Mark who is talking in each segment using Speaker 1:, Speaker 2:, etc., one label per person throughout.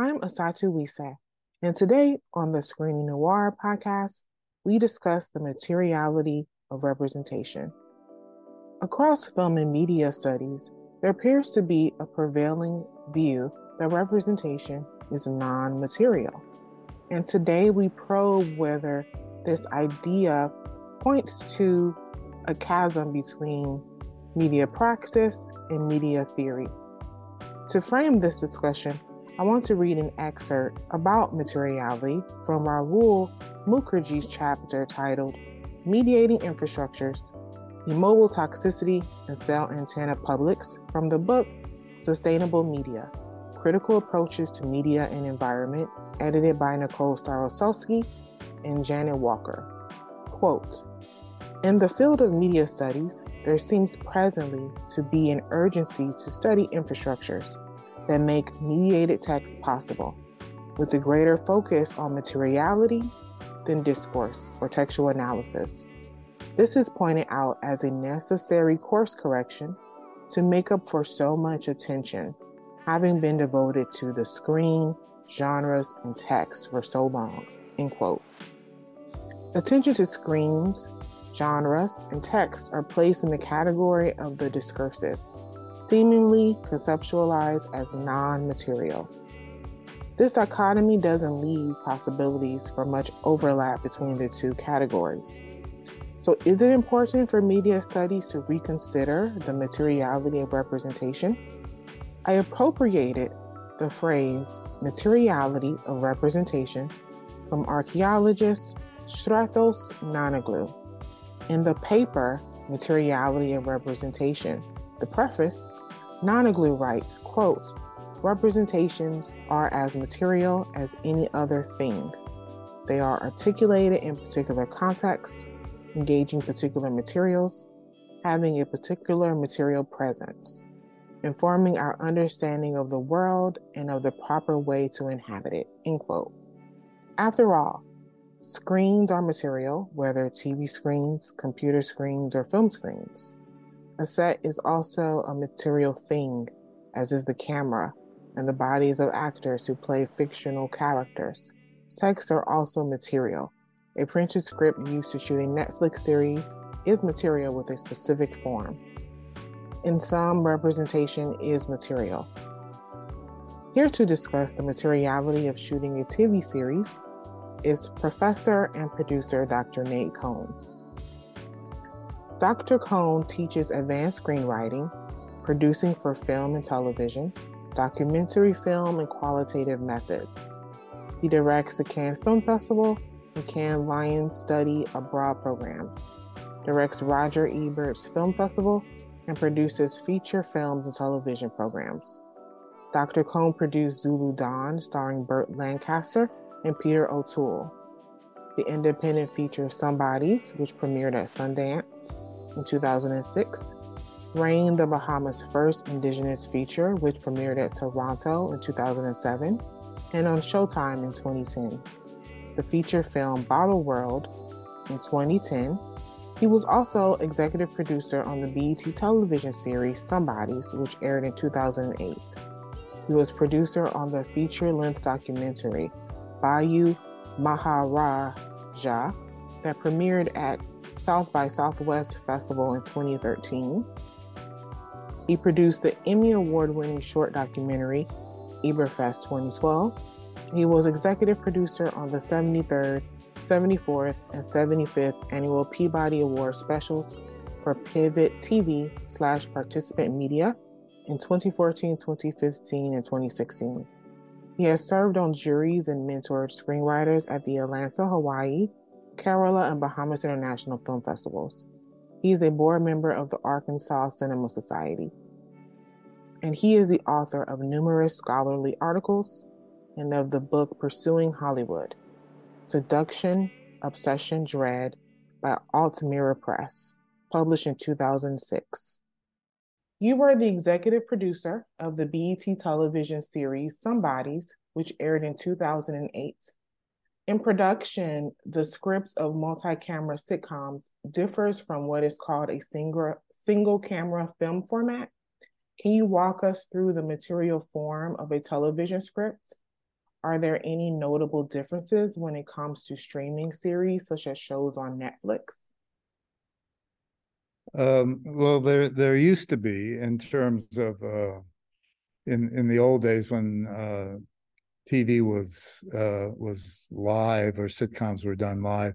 Speaker 1: I'm Assatu Wisseh, and today on the Screening Noir podcast, we discuss the materiality of representation. Across film and media studies, there appears to be a prevailing view that representation is non material. And today we probe whether this idea points to a chasm between media practice and media theory. To frame this discussion, I want to read an excerpt about materiality from Rahul Mukherjee's chapter titled Mediating Infrastructures Immobile Toxicity and Cell Antenna Publics from the book Sustainable Media Critical Approaches to Media and Environment, edited by Nicole Starosielski and Janet Walker. Quote In the field of media studies, there seems presently to be an urgency to study infrastructures that make mediated text possible, with a greater focus on materiality than discourse or textual analysis. This is pointed out as a necessary course correction to make up for so much attention having been devoted to the screen, genres, and text for so long. End quote. Attention to screens, genres, and text are placed in the category of the discursive, seemingly conceptualized as non material. This dichotomy doesn't leave possibilities for much overlap between the two categories. So, is it important for media studies to reconsider the materiality of representation? I appropriated the phrase materiality of representation from archaeologist Stratos Nanoglou. In the paper Materiality of Representation, the preface, Nanoglou writes, quote, representations are as material as any other thing. They are articulated in particular contexts engaging particular materials, having a particular material presence, informing our understanding of the world and of the proper way to inhabit it. End quote. After all, screens are material, whether TV screens, computer screens, or film screens. A set is also a material thing, as is the camera and the bodies of actors who play fictional characters. Texts are also material, a printed script used to shoot a Netflix series is material with a specific form. In some, representation is material. Here to discuss the materiality of shooting a TV series is professor and producer Dr. Nate Kohn. Dr. Kohn teaches advanced screenwriting, producing for film and television, documentary film, and qualitative methods. He directs the Cannes Film Festival and Cannes Lions Study Abroad programs, directs Roger Ebert's Film Festival, and produces feature films and television programs. Dr. Kohn produced Zulu Dawn, starring Burt Lancaster and Peter O'Toole. The independent feature Somebodies, which premiered at Sundance in 2006. Rain, the Bahamas' first Indigenous feature, which premiered at Toronto in 2007 and on Showtime in 2010 the feature film Bottle World in 2010. He was also executive producer on the BET television series Somebodies, which aired in 2008. He was producer on the feature length documentary Bayou Maharaja that premiered at South by Southwest Festival in 2013. He produced the Emmy Award winning short documentary Ebertfest 2012 he was executive producer on the 73rd, 74th, and 75th annual Peabody Award specials for Pivot TV slash Participant Media in 2014, 2015, and 2016. He has served on juries and mentored screenwriters at the Atlanta, Hawaii, Kerala, and Bahamas International Film Festivals. He is a board member of the Arkansas Cinema Society. And he is the author of numerous scholarly articles, and of the book Pursuing Hollywood Seduction, Obsession, Dread by Altamira Press, published in 2006. You were the executive producer of the BET television series Somebodies, which aired in 2008. In production, the scripts of multi-camera sitcoms differs from what is called a single, single camera film format. Can you walk us through the material form of a television script are there any notable differences when it comes to streaming series such as shows on Netflix?
Speaker 2: Um, well, there there used to be in terms of uh, in in the old days when uh, TV was uh, was live or sitcoms were done live.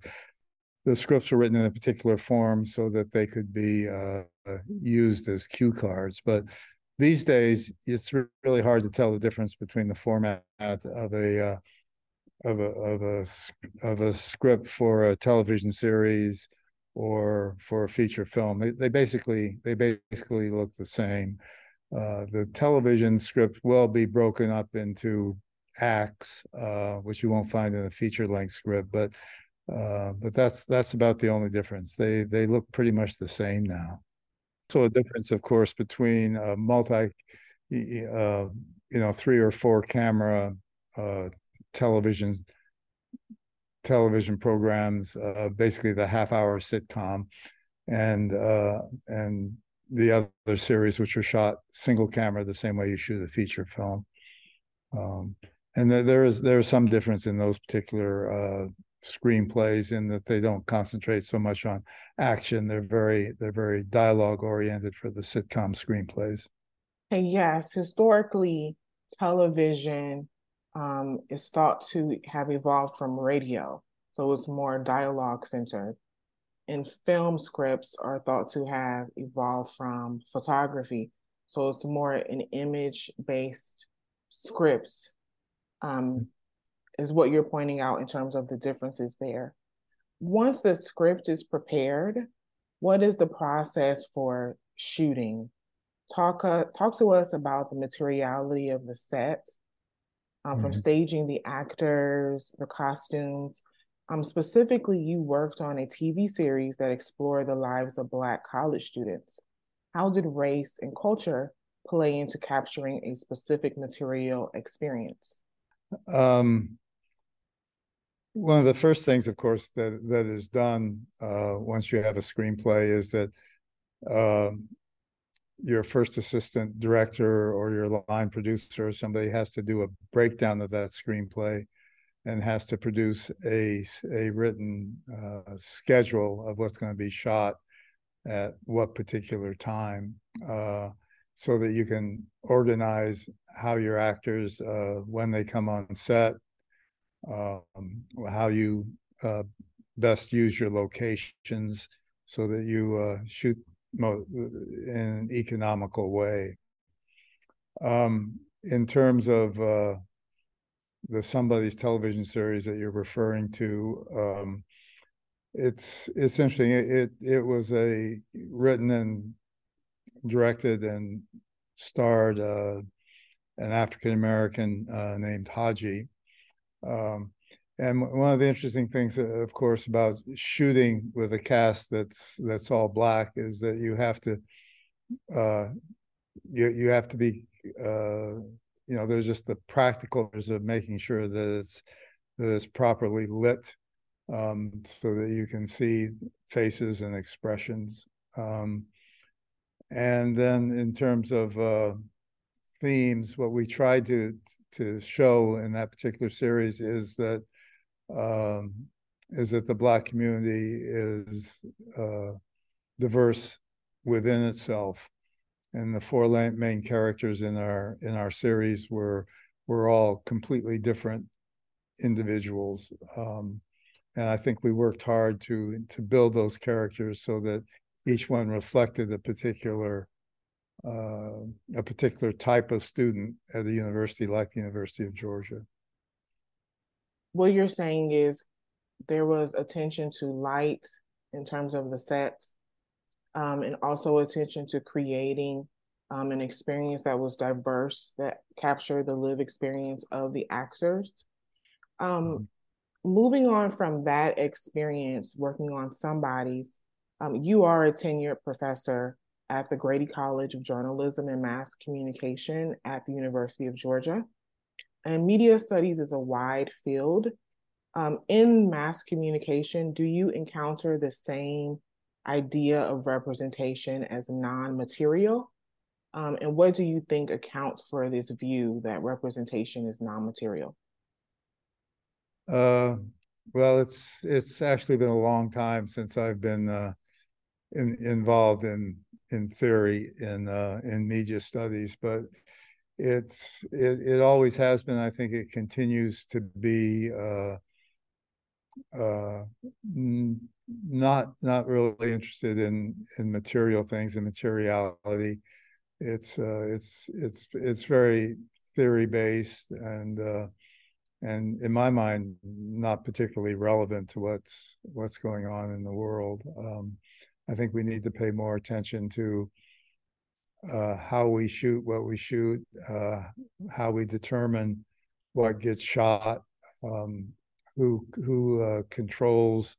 Speaker 2: The scripts were written in a particular form so that they could be uh, used as cue cards. But these days, it's really hard to tell the difference between the format of a uh, of a of a of a script for a television series or for a feature film. They, they basically they basically look the same. Uh, the television script will be broken up into acts, uh, which you won't find in a feature length script, but uh, but that's that's about the only difference. They they look pretty much the same now. So a difference, of course, between a multi, uh, you know, three or four camera uh, television television programs, uh, basically the half hour sitcom, and and the other series which are shot single camera the same way you shoot a feature film. Um, and there, is there is some difference in those particular uh, screenplays in that they don't concentrate so much on action. They're very they're very dialogue oriented for the sitcom screenplays.
Speaker 1: And yes, historically, television um, is thought to have evolved from radio, so it's more dialogue centered. And film scripts are thought to have evolved from photography, so it's more an image based scripts um, is what you're pointing out in terms of the differences there. Once the script is prepared, what is the process for shooting? Talk uh, talk to us about the materiality of the set, um, mm-hmm. from staging the actors, the costumes. Um, specifically, you worked on a TV series that explored the lives of Black college students. How did race and culture play into capturing a specific material experience? Um,
Speaker 2: one of the first things, of course, that that is done uh, once you have a screenplay is that um, your first assistant director or your line producer or somebody has to do a breakdown of that screenplay and has to produce a a written uh, schedule of what's going to be shot at what particular time. Uh, so that you can organize how your actors, uh, when they come on set, um, how you uh, best use your locations so that you uh, shoot mo- in an economical way. Um, in terms of uh, the Somebodies television series that you're referring to, um, it's it's interesting. It, it, it was a written and directed and starred uh, an African American uh, named Hadji. Um, and one of the interesting things, uh, of course, about shooting with a cast that's that's all black is that you have to uh, you you have to be uh, you know there's just the practicals of making sure that it's that it's properly lit um, so that you can see faces and expressions. Um, and then in terms of uh, themes, what we tried to to show in that particular series is that um, is that the Black community is uh, diverse within itself, and the four main characters in our in our series were were all completely different individuals. Um, and I think we worked hard to to build those characters so that each one reflected a particular uh, a particular type of student at a university like the University of Georgia.
Speaker 1: What you're saying is there was attention to light in terms of the sets, um, and also attention to creating um, an experience that was diverse, that captured the live experience of the actors. Um, mm-hmm. Moving on from that experience, working on Somebodies um, you are a tenured professor at the Grady College of Journalism and Mass Communication at the University of Georgia. And media studies is a wide field. Um, in mass communication, do you encounter the same idea of representation as non material? Um, and what do you think accounts for this view that representation is non material?
Speaker 2: Uh, well, it's it's actually been a long time since I've been uh, in, involved in in theory in uh, in media studies, but it's it, it always has been. I think it continues to be uh, uh, not not really interested in in material things and materiality. It's uh, it's it's it's very theory based and uh, and in my mind not particularly relevant to what's what's going on in the world. Um, I think we need to pay more attention to uh, how we shoot what we shoot, uh, how we determine what gets shot, um, who who uh, controls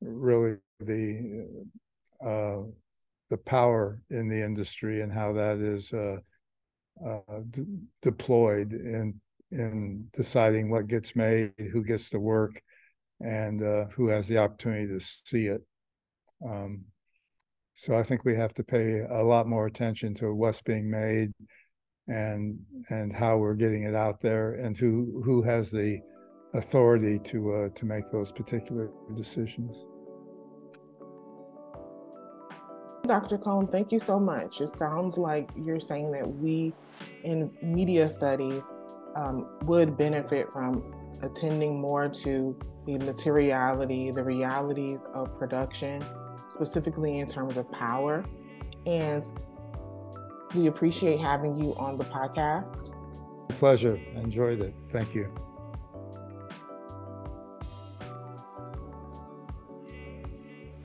Speaker 2: really the uh, the power in the industry and how that is uh, uh, d- deployed in in deciding what gets made, who gets to work, and who has the opportunity to see it. Um, so I think we have to pay a lot more attention to what's being made and and how we're getting it out there and who who has the authority to uh, to make those particular decisions.
Speaker 1: Dr. Kohn, thank you so much. It sounds like you're saying that we in media studies um, would benefit from attending more to the materiality, the realities of production, specifically in terms of power. And we appreciate having you on the podcast.
Speaker 2: Pleasure. Enjoyed it. Thank you.